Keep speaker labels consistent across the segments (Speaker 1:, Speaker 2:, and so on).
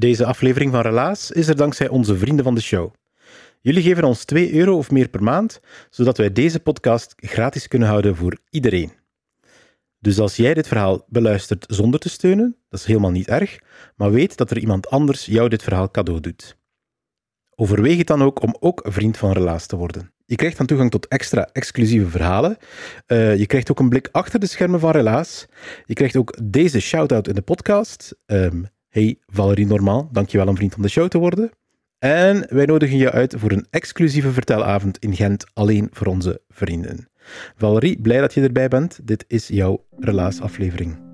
Speaker 1: Deze aflevering van Relaas is er dankzij onze vrienden van de show. Jullie geven ons 2 euro of meer per maand, zodat wij deze podcast gratis kunnen houden voor iedereen. Dus als jij dit verhaal beluistert zonder te steunen, dat is helemaal niet erg, maar weet dat er iemand anders jou dit verhaal cadeau doet. Overweeg het dan ook om ook vriend van Relaas te worden. Je krijgt dan toegang tot extra exclusieve verhalen. Uh, je krijgt ook een blik achter de schermen van Relaas. Je krijgt ook deze shout-out in de podcast. Um, hey Valerie Normaal, dankjewel om vriend van de show te worden. En wij nodigen je uit voor een exclusieve vertelavond in Gent, alleen voor onze vrienden. Valerie, blij dat je erbij bent. Dit is jouw Relaas-aflevering.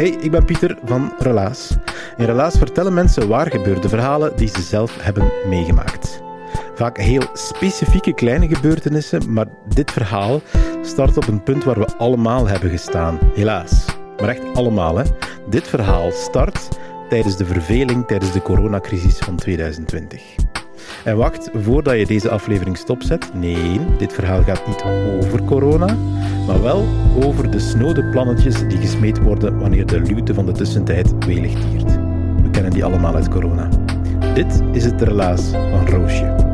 Speaker 1: Hey, ik ben Pieter van Relaas. In Relaas vertellen mensen waar gebeurde verhalen die ze zelf hebben meegemaakt. Vaak heel specifieke kleine gebeurtenissen, maar dit verhaal start op een punt waar we allemaal hebben gestaan. Helaas. Maar echt allemaal, hè. Dit verhaal start tijdens de verveling tijdens de coronacrisis van 2020. En wacht, voordat je deze aflevering stopzet, nee, dit verhaal gaat niet over corona, maar wel over de snode plannetjes die gesmeed worden wanneer de luwte van de tussentijd welig tiert. We kennen die allemaal uit corona. Dit is het relaas van Roosje.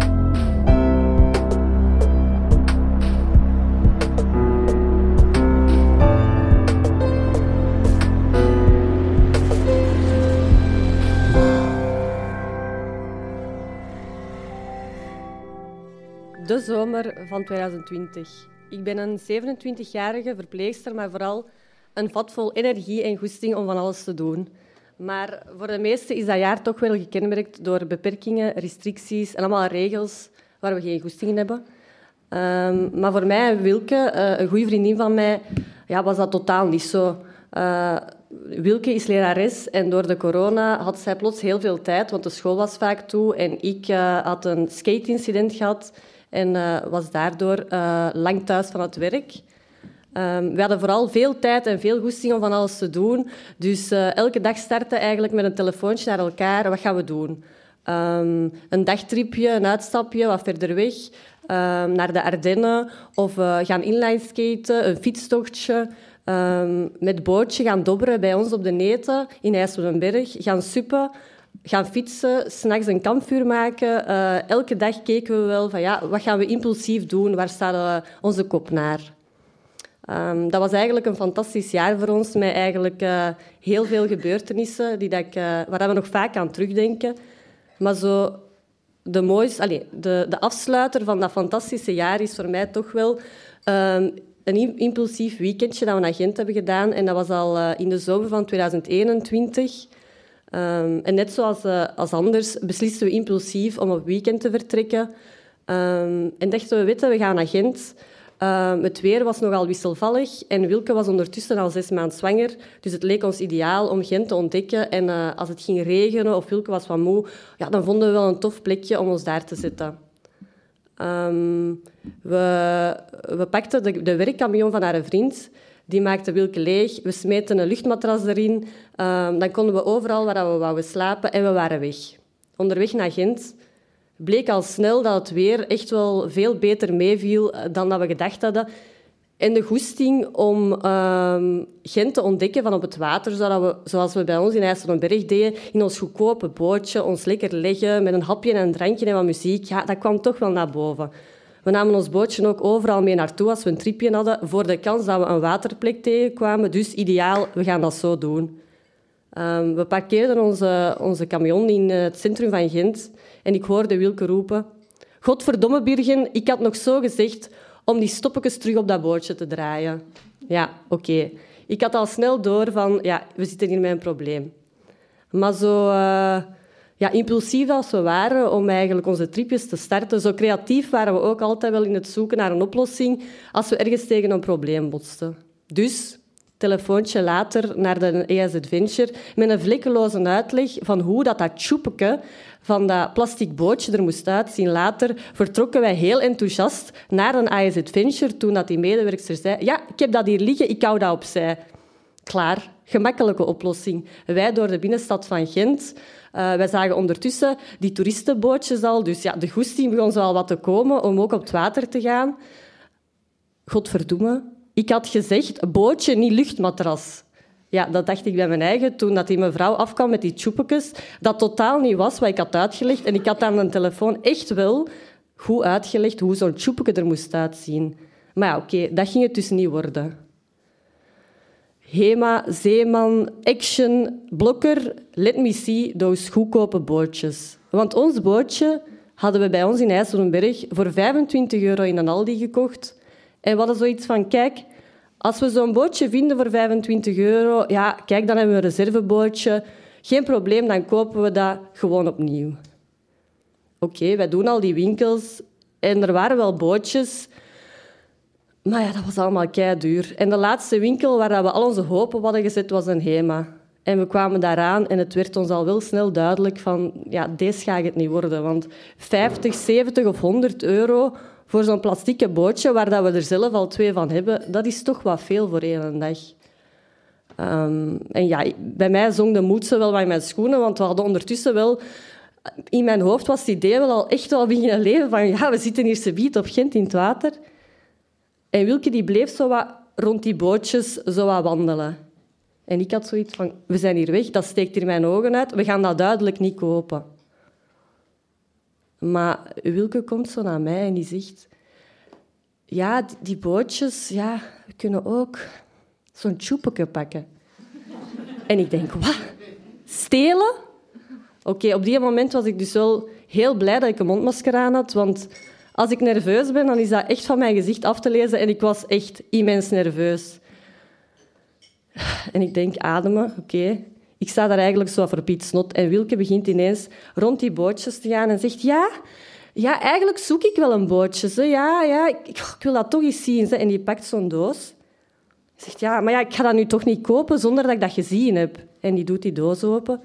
Speaker 2: De zomer van 2020. Ik ben een 27-jarige verpleegster, maar vooral een vat vol energie en goesting om van alles te doen. Maar voor de meesten is dat jaar toch wel gekenmerkt door beperkingen, restricties en allemaal regels waar we geen goesting in hebben. Um, maar voor mij, Wilke, uh, een goede vriendin van mij, ja, was dat totaal niet zo. Uh, Wilke is lerares en door de corona had zij plots heel veel tijd, want de school was vaak toe. En ik uh, had een skate-incident gehad en uh, was daardoor uh, lang thuis van het werk. Um, we hadden vooral veel tijd en veel goesting om van alles te doen. Dus uh, elke dag starten eigenlijk met een telefoontje naar elkaar. Wat gaan we doen? Um, een dagtripje, een uitstapje, wat verder weg. Um, naar de Ardennen. Of gaan inline skaten, een fietstochtje. met bootje gaan dobberen bij ons op de Neten in IJsselenberg. Gaan suppen gaan fietsen, s'nachts een kampvuur maken. Uh, elke dag keken we wel van ja, wat gaan we impulsief doen? Waar staat uh, onze kop naar? Um, dat was eigenlijk een fantastisch jaar voor ons, met eigenlijk uh, heel veel gebeurtenissen die dat ik, waar we nog vaak aan terugdenken. Maar zo de, mooiste, allez, de, de afsluiter van dat fantastische jaar is voor mij toch wel um, een impulsief weekendje dat we naar Gent hebben gedaan. En dat was al in de zomer van 2021. Um, en net zoals uh, als anders beslisten we impulsief om op weekend te vertrekken. Um, en dachten we, weten, we gaan naar Gent. Um, het weer was nogal wisselvallig en Wilke was ondertussen al zes maanden zwanger. Dus het leek ons ideaal om Gent te ontdekken. En uh, als het ging regenen of Wilke was wat moe, ja, dan vonden we wel een tof plekje om ons daar te zetten. we, we pakten de, de werkkamion van haar vriend die maakte Wilke leeg. We smeten een luchtmatras erin. Uh, dan konden we overal waar we wouden slapen en we waren weg. Onderweg naar Gent bleek al snel dat het weer echt wel veel beter meeviel eh, dan dat we gedacht hadden. En de goesting om uh, Gent te ontdekken van op het water, zodat we, zoals we bij ons in IJsselenberg deden, in ons goedkope bootje, ons lekker leggen met een hapje en een drankje en wat muziek, ja, dat kwam toch wel naar boven. We namen ons bootje ook overal mee naartoe als we een tripje hadden, voor de kans dat we een waterplek tegenkwamen. Dus ideaal, we gaan dat zo doen. Um, we parkeerden onze, onze camion in het centrum van Gent en ik hoorde Wilke roepen... Godverdomme, Birgen, ik had nog zo gezegd om die stoppetjes terug op dat bootje te draaien. Ja, oké. Ik had al snel door van, ja, we zitten hier met een probleem. Maar zo uh, ja, impulsief als we waren om eigenlijk onze tripjes te starten, zo creatief waren we ook altijd wel in het zoeken naar een oplossing als we ergens tegen een probleem botsten. Dus telefoontje later naar de ES Adventure met een vlekkeloze uitleg van hoe dat, dat tjoepeke van dat plastic bootje er moest uitzien. Later vertrokken wij heel enthousiast naar een AS Adventure toen dat die medewerker zei ja, ik heb dat hier liggen, ik hou dat opzij. Klaar, gemakkelijke oplossing. Wij door de binnenstad van Gent. Uh, wij zagen ondertussen die toeristenbootjes al, dus ja, de goesting begon zo al wat te komen om ook op het water te gaan. Godverdomme, ik had gezegd, bootje, niet luchtmatras. Ja, dat dacht ik bij mijn eigen toen dat die mevrouw afkwam met die tjoepekes. Dat totaal niet was wat ik had uitgelegd. En ik had aan de telefoon echt wel goed uitgelegd hoe zo'n tjoepeke er moest uitzien. Maar ja, oké, dat ging het dus niet worden. Hema, Zeeman, Action, Blokker, let me see those goedkope bootjes. Want ons bootje hadden we bij ons in IJsselenberg voor 25 euro in een Aldi gekocht. En we hadden zoiets van, kijk, als we zo'n bootje vinden voor 25 euro, ja, kijk, dan hebben we een reservebootje. Geen probleem, dan kopen we dat gewoon opnieuw. Oké, wij doen al die winkels en er waren wel bootjes, maar ja, dat was allemaal kei duur. En de laatste winkel waar we al onze hoop op hadden gezet, was een HEMA. En we kwamen daaraan en het werd ons al wel snel duidelijk van, ja, deze gaat het niet worden. Want 50, 70 of 100 euro voor zo'n plastieke bootje, waar dat we er zelf al twee van hebben, dat is toch wat veel voor één dag. Um, en ja, bij mij zong de moed wel bij mijn schoenen, want we hadden ondertussen wel... In mijn hoofd was het idee wel al echt wel beginnen leven van ja, we zitten hier subiet op Gent in het water. En Wilke die bleef zo wat rond die bootjes zo wat wandelen. En ik had zoiets van, we zijn hier weg, dat steekt hier mijn ogen uit, we gaan dat duidelijk niet kopen. Maar Wilke komt zo naar mij en die zegt... Ja, die bootjes, ja, we kunnen ook zo'n tjoepeke pakken. En ik denk, wat? Stelen? Oké, op die moment was ik dus wel heel blij dat ik een mondmasker aan had, want als ik nerveus ben, dan is dat echt van mijn gezicht af te lezen en ik was echt immens nerveus. En ik denk, ademen, oké. Ik sta daar eigenlijk zo voor Piet Snot en Wilke begint ineens rond die bootjes te gaan en zegt, ja, ja eigenlijk zoek ik wel een bootje. Ze. Ja, ja, ik, wil dat toch eens zien. Ze. En die pakt zo'n doos. Zegt, ja, maar ja, ik ga dat nu toch niet kopen zonder dat ik dat gezien heb. En die doet die doos open.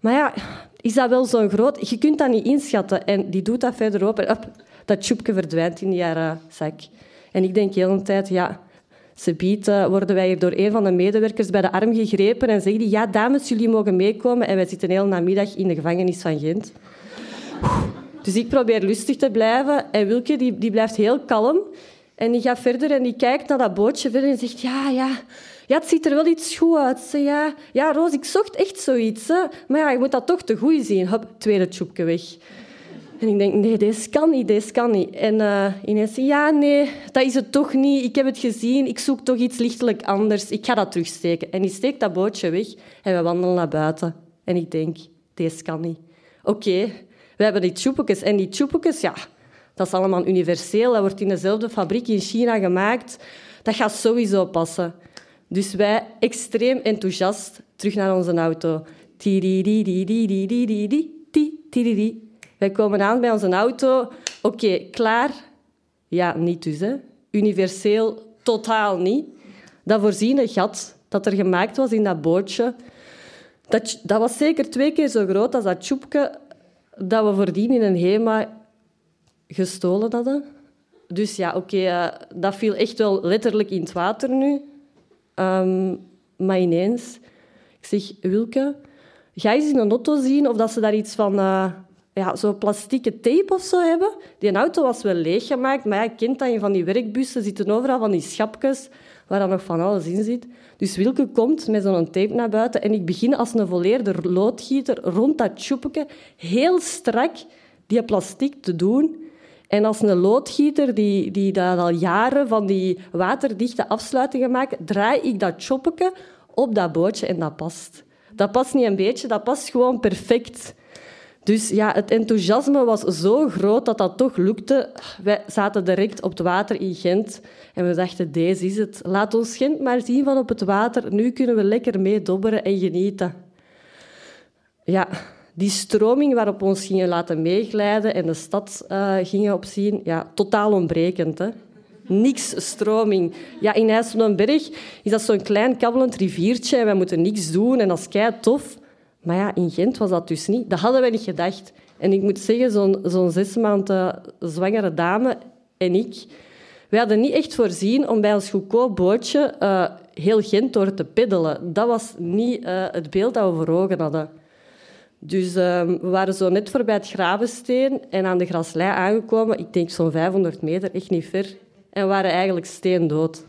Speaker 2: Maar ja, is dat wel zo groot? Je kunt dat niet inschatten. En die doet dat verder open. Op, dat tjoepje verdwijnt in die haar zak. En ik denk de hele tijd, ja, ze biedt, worden wij hier door een van de medewerkers bij de arm gegrepen en zeggen die, ja, dames, jullie mogen meekomen. En wij zitten de hele namiddag in de gevangenis van Gent. Dus ik probeer lustig te blijven. En Wilke die, die blijft heel kalm. En die gaat verder en die kijkt naar dat bootje verder en zegt, ja, ja, ja, het ziet er wel iets goed uit. Ze, ja, ja, Roos, ik zocht echt zoiets. Hè. Maar ja, je moet dat toch te goed zien. Hop, tweede tjoepje weg. En ik denk, nee, deze kan niet, deze kan niet. En uh, ineens, ja, nee, dat is het toch niet. Ik heb het gezien, ik zoek toch iets lichtelijk anders. Ik ga dat terugsteken. En die steekt dat bootje weg en we wandelen naar buiten. En ik denk, deze kan niet. Oké, we hebben die tjoepekes. En die tjoepekes, ja, dat is allemaal universeel. Dat wordt in dezelfde fabriek in China gemaakt. Dat gaat sowieso passen. Dus wij, extreem enthousiast, terug naar onze auto. Wij komen aan bij onze auto. Oké, klaar? Ja, niet dus. Hè. Universeel totaal niet. Dat voorziene gat dat er gemaakt was in dat bootje, dat, dat was zeker twee keer zo groot als dat tjoepje dat we voordien in een HEMA gestolen hadden. Dus ja, oké, uh, dat viel echt wel letterlijk in het water nu. Um, maar ineens, ik zeg, Wilke, ga eens in een auto zien of dat ze daar iets van... Uh, ja, zo'n plastieke tape of zo hebben. Die auto was wel leeggemaakt, maar je kent dat in van die werkbussen zitten overal van die schapjes waar dan nog van alles in zit. Dus Wilke komt met zo'n tape naar buiten en ik begin als een volleerde loodgieter rond dat tjoepje heel strak die plastic te doen. En als een loodgieter die, die dat al jaren van die waterdichte afsluitingen maakt, draai ik dat tjoepje op dat bootje en dat past. Dat past niet een beetje, dat past gewoon perfect. Dus ja, het enthousiasme was zo groot dat dat toch lukte. Wij zaten direct op het water in Gent en we dachten, deze is het. Laat ons Gent maar zien van op het water. Nu kunnen we lekker mee dobberen en genieten. Ja, die stroming waarop we ons gingen laten meeglijden en de stad uh, gingen opzien, ja, totaal ontbrekend. Hè? Niks stroming. Ja, in IJsselenberg is dat zo'n klein kabbelend riviertje en wij moeten niks doen en dat is kei tof. Maar ja, in Gent was dat dus niet. Dat hadden wij niet gedacht. En ik moet zeggen, zo'n zo'n zes maanden zwangere dame en ik... Wij hadden niet echt voorzien om bij ons goedkoop bootje uh, heel Gent door te peddelen. Dat was niet uh, het beeld dat we voor ogen hadden. Dus uh, we waren zo net voorbij het Gravensteen en aan de Graslei aangekomen. Ik denk zo'n 500 meter, echt niet ver. En we waren eigenlijk steendood.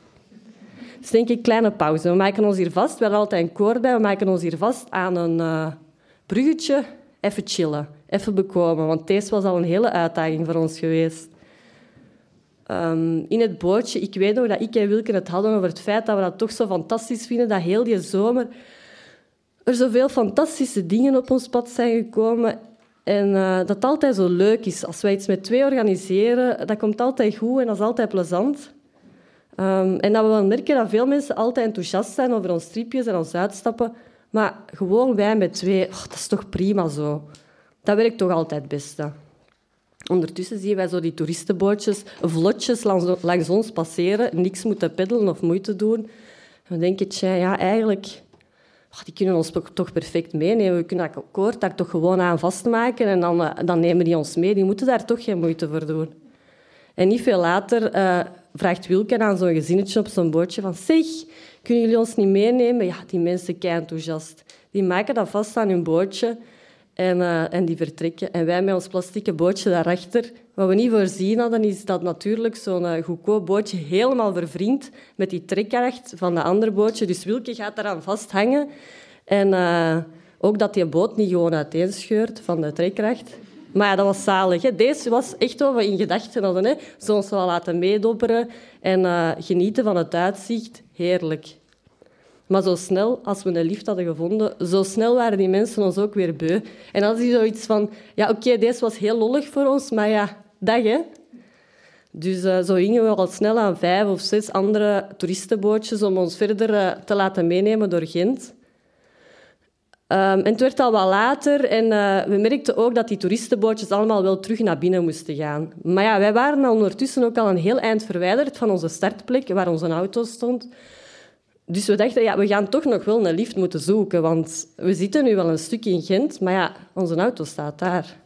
Speaker 2: Dus denk ik, kleine pauze. We maken ons hier vast. We hadden altijd een koor bij. We maken ons hier vast aan een uh, bruggetje. Even chillen. Even bekomen. Want deze was al een hele uitdaging voor ons geweest. Um, in het bootje, ik weet nog dat ik en Wilke het hadden over het feit dat we dat toch zo fantastisch vinden, dat heel die zomer er zoveel fantastische dingen op ons pad zijn gekomen. En uh, dat het altijd zo leuk is. Als wij iets met twee organiseren, dat komt altijd goed en dat is altijd plezant. Um, en dat we wel merken dat veel mensen altijd enthousiast zijn over ons tripjes en ons uitstappen. Maar gewoon wij met twee, oh, dat is toch prima zo. Dat werkt toch altijd het beste. Ondertussen zien wij zo die toeristenbootjes vlotjes langs, langs ons passeren. Niks moeten peddelen of moeite doen. En we denken, tja, ja, eigenlijk... Oh, die kunnen ons toch perfect meenemen. We kunnen dat koord daar toch gewoon aan vastmaken en dan, uh, dan nemen die ons mee. Die moeten daar toch geen moeite voor doen. En niet veel later uh, vraagt Wilke aan zo'n gezinnetje op zo'n bootje van zeg, kunnen jullie ons niet meenemen? Ja, die mensen kei enthousiast. Die maken dat vast aan hun bootje en, uh, en die vertrekken. En wij met ons plastieke bootje daarachter. Wat we niet voorzien hadden, is dat natuurlijk zo'n uh, goedkoop bootje helemaal vervriend met die trekkracht van de andere bootje. Dus Wilke gaat daaraan vasthangen. En uh, ook dat die boot niet gewoon uiteenscheurt van de trekkracht. Maar ja, dat was zalig. Hè. Deze was echt wat we in gedachten hadden. Hè. Zo ons wel laten meedobberen en uh, genieten van het uitzicht. Heerlijk. Maar zo snel, als we een lift hadden gevonden, zo snel waren die mensen ons ook weer beu. En dan zie je zoiets van... Ja, oké, deze was heel lollig voor ons, maar ja, dag, hè. Dus uh, zo gingen we al snel aan vijf of zes andere toeristenbootjes om ons verder uh, te laten meenemen door Gent. Um, en het werd al wat later en uh, we merkten ook dat die toeristenbootjes allemaal wel terug naar binnen moesten gaan. Maar ja, wij waren ondertussen ook al een heel eind verwijderd van onze startplek, waar onze auto stond. Dus we dachten, ja, we gaan toch nog wel een lift moeten zoeken, want we zitten nu wel een stuk in Gent, maar ja, onze auto staat daar.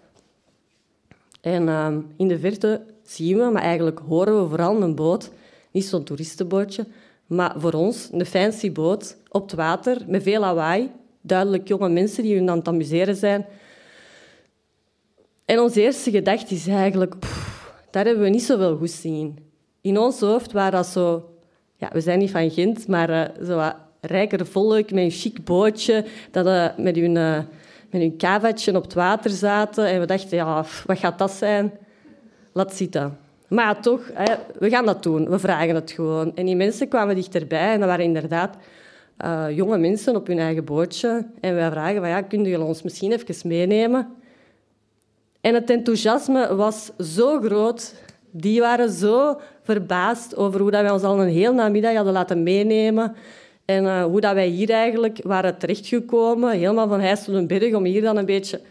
Speaker 2: En uh, in de verte zien we, maar eigenlijk horen we vooral een boot. Niet zo'n toeristenbootje, maar voor ons een fancy boot op het water met veel lawaai duidelijk jonge mensen die hun aan het amuseren zijn. En onze eerste gedachte is eigenlijk, daar hebben we niet zoveel goesting in. In ons hoofd waren dat zo... Ja, we zijn niet van Gent, maar uh, zo rijker volk met een chic bootje, dat uh, met hun, uh, met hun kavatje op het water zaten. En we dachten, ja, wat gaat dat zijn? Laat zitten. Maar ja, toch, hè, we gaan dat doen. We vragen het gewoon. En die mensen kwamen dichterbij en dat waren inderdaad uh, jonge mensen op hun eigen bootje. En wij vragen van, ja, kunnen jullie ons misschien even meenemen? En het enthousiasme was zo groot. Die waren zo verbaasd over hoe dat wij ons al een heel namiddag hadden laten meenemen. En uh, hoe dat wij hier eigenlijk waren terechtgekomen, helemaal van Heijsselenberg, om hier dan een beetje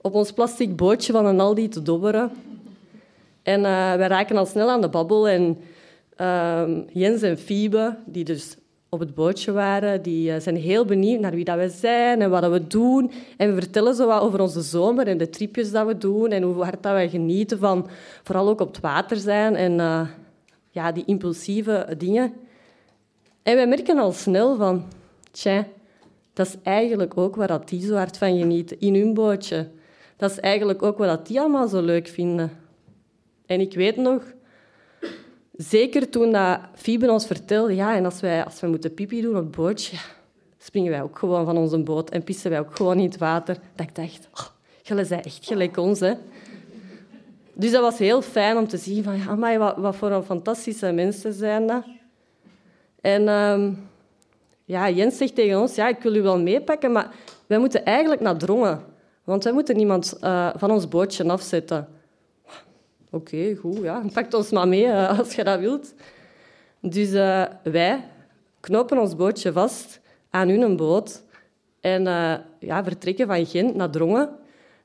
Speaker 2: op ons plastic bootje van een Aldi te dobberen. En uh, wij raken al snel aan de babbel. En uh, Jens en Fiebe, die dus op het bootje waren, die eh, zijn heel benieuwd naar wie dat we zijn en wat we doen. En we vertellen zo wat over onze zomer en de tripjes dat we doen en hoe hard dat wij genieten van vooral ook op het water zijn en uh, ja, die impulsieve dingen. En wij merken al snel van, tja, dat is eigenlijk ook waar dat die zo hard van genieten, in hun bootje. Dat is eigenlijk ook wat dat die allemaal zo leuk vinden. En ik weet nog, Zeker toen dat Fibe ons vertelde, ja, en als wij, als wij moeten pipi doen op het bootje, springen wij ook gewoon van onze boot en pissen wij ook gewoon in het water. Dat ik dacht, oh, jullie zijn echt gelijk ons, hè. Dus dat was heel fijn om te zien van, ja, maar wat, wat voor een fantastische mensen zijn dat. En um, ja, Jens zegt tegen ons, ja, ik wil u wel meepakken, maar wij moeten eigenlijk naar Drongen. Want wij moeten niemand uh, van ons bootje afzetten. Oké, goed, ja. Pak ons maar mee uh, als je dat wilt. Dus uh, wij knopen ons bootje vast aan hun boot en ja, vertrekken van Gent naar Drongen.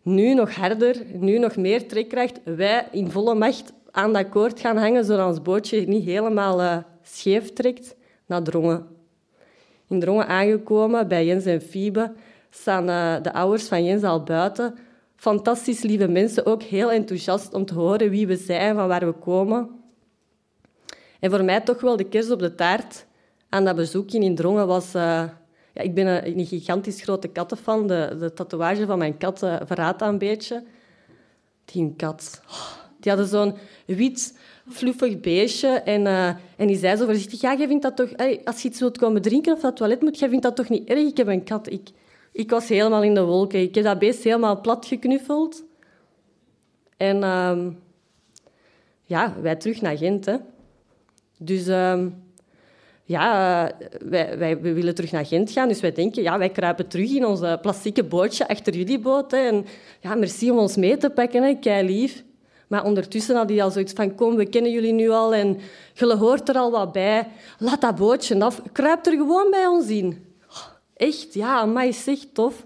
Speaker 2: Nu nog harder, nu nog meer trekkracht. Wij in volle macht aan dat koord gaan hangen, zodat ons bootje niet helemaal scheef trekt naar Drongen. In Drongen aangekomen, bij Jens en Fiebe, staan de ouders van Jens al buiten. Fantastisch lieve mensen, ook heel enthousiast om te horen wie we zijn, van waar we komen. En voor mij toch wel de kers op de taart aan dat bezoekje in Drongen was... Uh, ja, ik ben een, een, gigantisch grote kattenfan. De, de tatoeage van mijn kat uh, verraadt dat een beetje. Die kat... Oh, die hadden zo'n wit fluffig beestje. En, uh, en die zei zo voorzichtig, ja, jij vindt dat toch... als je iets wilt komen drinken of dat toilet moet, jij vindt dat toch niet erg? Ik heb een kat. Ik, ik was helemaal in de wolken. Ik heb dat beest helemaal plat geknuffeld. En uh, ja, wij terug naar Gent. Dus uh, ja, wij, wij, willen terug naar Gent gaan. Dus wij denken, ja, wij kruipen terug in ons plastieke bootje achter jullie boot. Hè. En ja, merci om ons mee te pakken, hè. kei lief. Maar ondertussen had hij al zoiets van, kom, we kennen jullie nu al en je hoort er al wat bij. Laat dat bootje af. Kruip er gewoon bij ons in. Echt? Ja, maar is echt tof.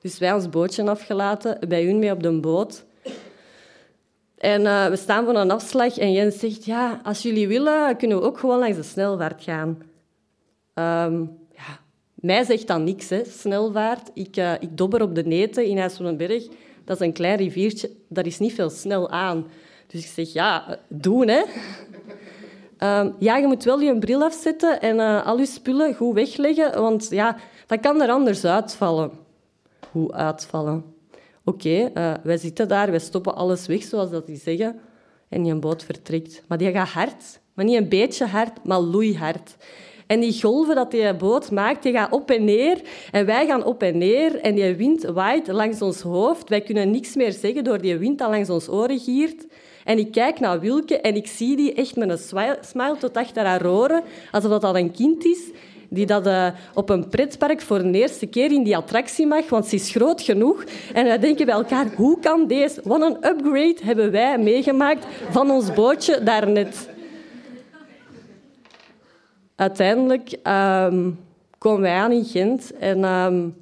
Speaker 2: Dus wij ons bootje afgelaten, bij hun mee op de boot. En uh, we staan voor een afslag en Jens zegt, ja, als jullie willen, kunnen we ook gewoon langs de snelvaart gaan. Um, ja, mij zegt dan niks, hè, snelvaart. Ik, uh, ik dobber op de neten in IJsselenberg. Dat is een klein riviertje, dat is niet veel snel aan. Dus ik zeg, ja, doen, hè. Um, ja, je moet wel je bril afzetten en al je spullen goed wegleggen, want ja, dat kan er anders uitvallen. Hoe uitvallen? Oké, uh, wij zitten daar, wij stoppen alles weg, zoals dat die zeggen, en je boot vertrekt. Maar die gaat hard, maar niet een beetje hard, maar loeihard. En die golven dat die boot maakt, die gaan op en neer. En wij gaan op en neer. En die wind waait langs ons hoofd. Wij kunnen niks meer zeggen door die wind dat langs ons oren giert. En ik kijk naar Wilke en ik zie die echt met een smile tot achter haar oren. Alsof dat een kind is die dat uh, op een pretpark voor de eerste keer in die attractie mag, want ze is groot genoeg. En wij denken bij elkaar, hoe kan deze... Wat een upgrade hebben wij meegemaakt van ons bootje daarnet uiteindelijk um, komen wij aan in Gent en um,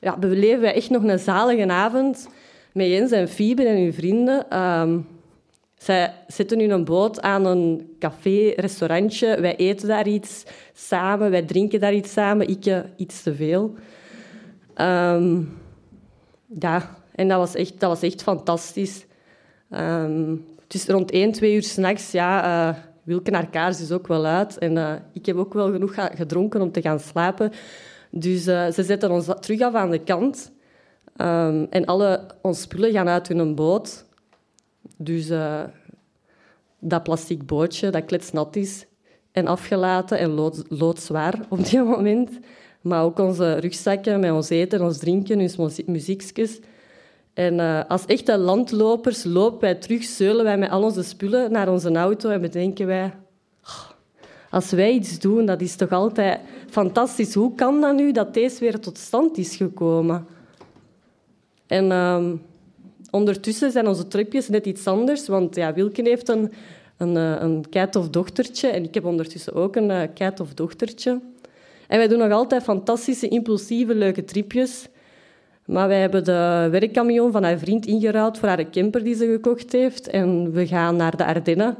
Speaker 2: ja, beleven wij echt nog een zalige avond met Jens en Fiebe en hun vrienden. Um, zij zitten nu een boot aan een café, restaurantje. Wij eten daar iets samen, wij drinken daar iets samen. Ik iets te veel. Um, ja, en dat was echt, dat was echt fantastisch. Um, het is rond 1, 2 uur s'nachts. Ja, uh, Wilke naar kaars is ook wel uit. En uh, ik heb ook wel genoeg gedronken om te gaan slapen. Dus uh, ze zetten ons terug af aan de kant. Um, en alle onze spullen gaan uit hun boot. Dus uh, dat plastic bootje dat kletsnat is en afgelaten en lood, loodzwaar op die moment. Maar ook onze rugzakken met ons eten, ons drinken, onze muziekjes. En uh, als echte landlopers lopen wij terug, zeulen wij met al onze spullen naar onze auto en bedenken wij... Als wij iets doen, dat is toch altijd fantastisch. Hoe kan dat nu dat deze weer tot stand is gekomen? En uh, ondertussen zijn onze tripjes net iets anders, want ja, Wilken heeft een, een, eh, een keit of dochtertje en ik heb ondertussen ook een uh, keit of dochtertje. En wij doen nog altijd fantastische, impulsieve, leuke tripjes. Maar wij hebben de werkkamion van haar vriend ingeruild voor haar camper die ze gekocht heeft. En we gaan naar de Ardennen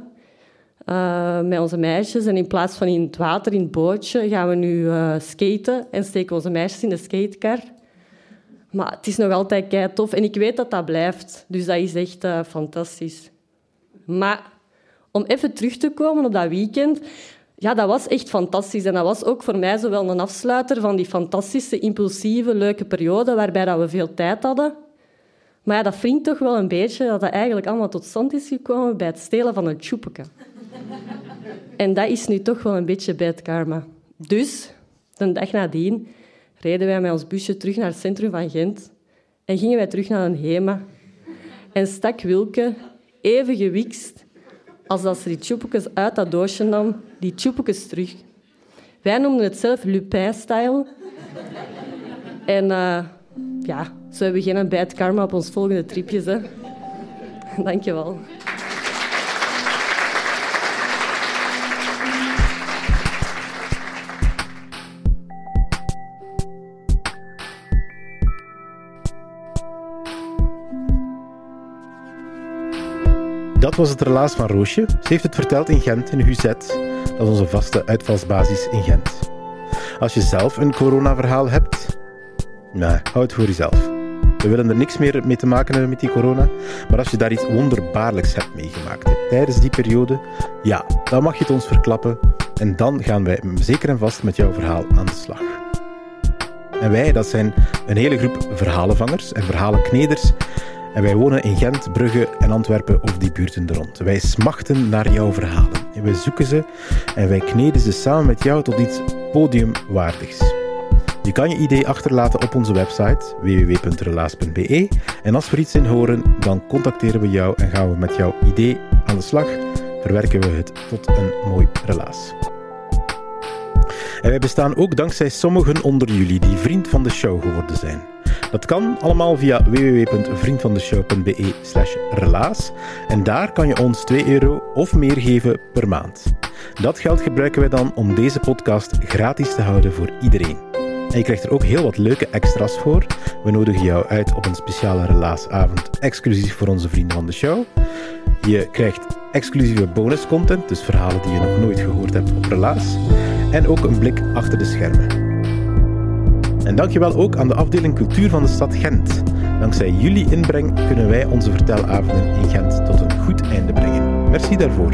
Speaker 2: uh, met onze meisjes. En in plaats van in het water, in het bootje, gaan we nu skaten en steken onze meisjes in de skatecar. Maar het is nog altijd kei tof. En ik weet dat dat blijft. Dus dat is echt uh, fantastisch. Maar om even terug te komen op dat weekend ja, dat was echt fantastisch. En dat was ook voor mij zowel een afsluiter van die fantastische, impulsieve, leuke periode waarbij dat we veel tijd hadden. Maar ja, dat vriend toch wel een beetje dat dat eigenlijk allemaal tot stand is gekomen bij het stelen van een tjoepeke. en dat is nu toch wel een beetje bad karma. Dus, de dag nadien, reden wij met ons busje terug naar het centrum van Gent en gingen wij terug naar een HEMA. En stak Wilke, even gewikst, als dat ze die tjoepekes uit dat doosje nam, die tjoepekes terug. Wij noemden het zelf Lupin-style. En uh, ja, zo hebben we geen bad karma op ons volgende tripjes. Hè. Dankjewel.
Speaker 1: Dat was het relaas van Roosje. Ze heeft het verteld in Gent, in UZ. Dat is onze vaste uitvalsbasis in Gent. Als je zelf een corona-verhaal hebt, nou, hou het voor jezelf. We willen er niks meer mee te maken hebben met die corona. Maar als je daar iets wonderbaarlijks hebt meegemaakt tijdens die periode, ja, dan mag je het ons verklappen. En dan gaan wij zeker en vast met jouw verhaal aan de slag. En wij, dat zijn een hele groep verhalenvangers en verhalenkneders en wij wonen in Gent, Brugge en Antwerpen of die buurten er. Wij smachten naar jouw verhalen. En wij zoeken ze en wij kneden ze samen met jou tot iets podiumwaardigs. Je kan je idee achterlaten op onze website www.relaas.be en als we iets in horen, dan contacteren we jou en gaan we met jouw idee aan de slag. Verwerken we het tot een mooi relaas. En wij bestaan ook dankzij sommigen onder jullie die vriend van de show geworden zijn. Dat kan allemaal via www.vriendvandeshow.be slash relaas en daar kan je ons 2 euro of meer geven per maand. Dat geld gebruiken wij dan om deze podcast gratis te houden voor iedereen. En je krijgt er ook heel wat leuke extra's voor. We nodigen jou uit op een speciale relaasavond, exclusief voor onze vrienden van de show. Je krijgt exclusieve bonuscontent, dus verhalen die je nog nooit gehoord hebt op Relaas. En ook een blik achter de schermen. En dankjewel ook aan de afdeling cultuur van de stad Gent. Dankzij jullie inbreng kunnen wij onze vertelavonden in Gent tot een goed einde brengen. Merci daarvoor.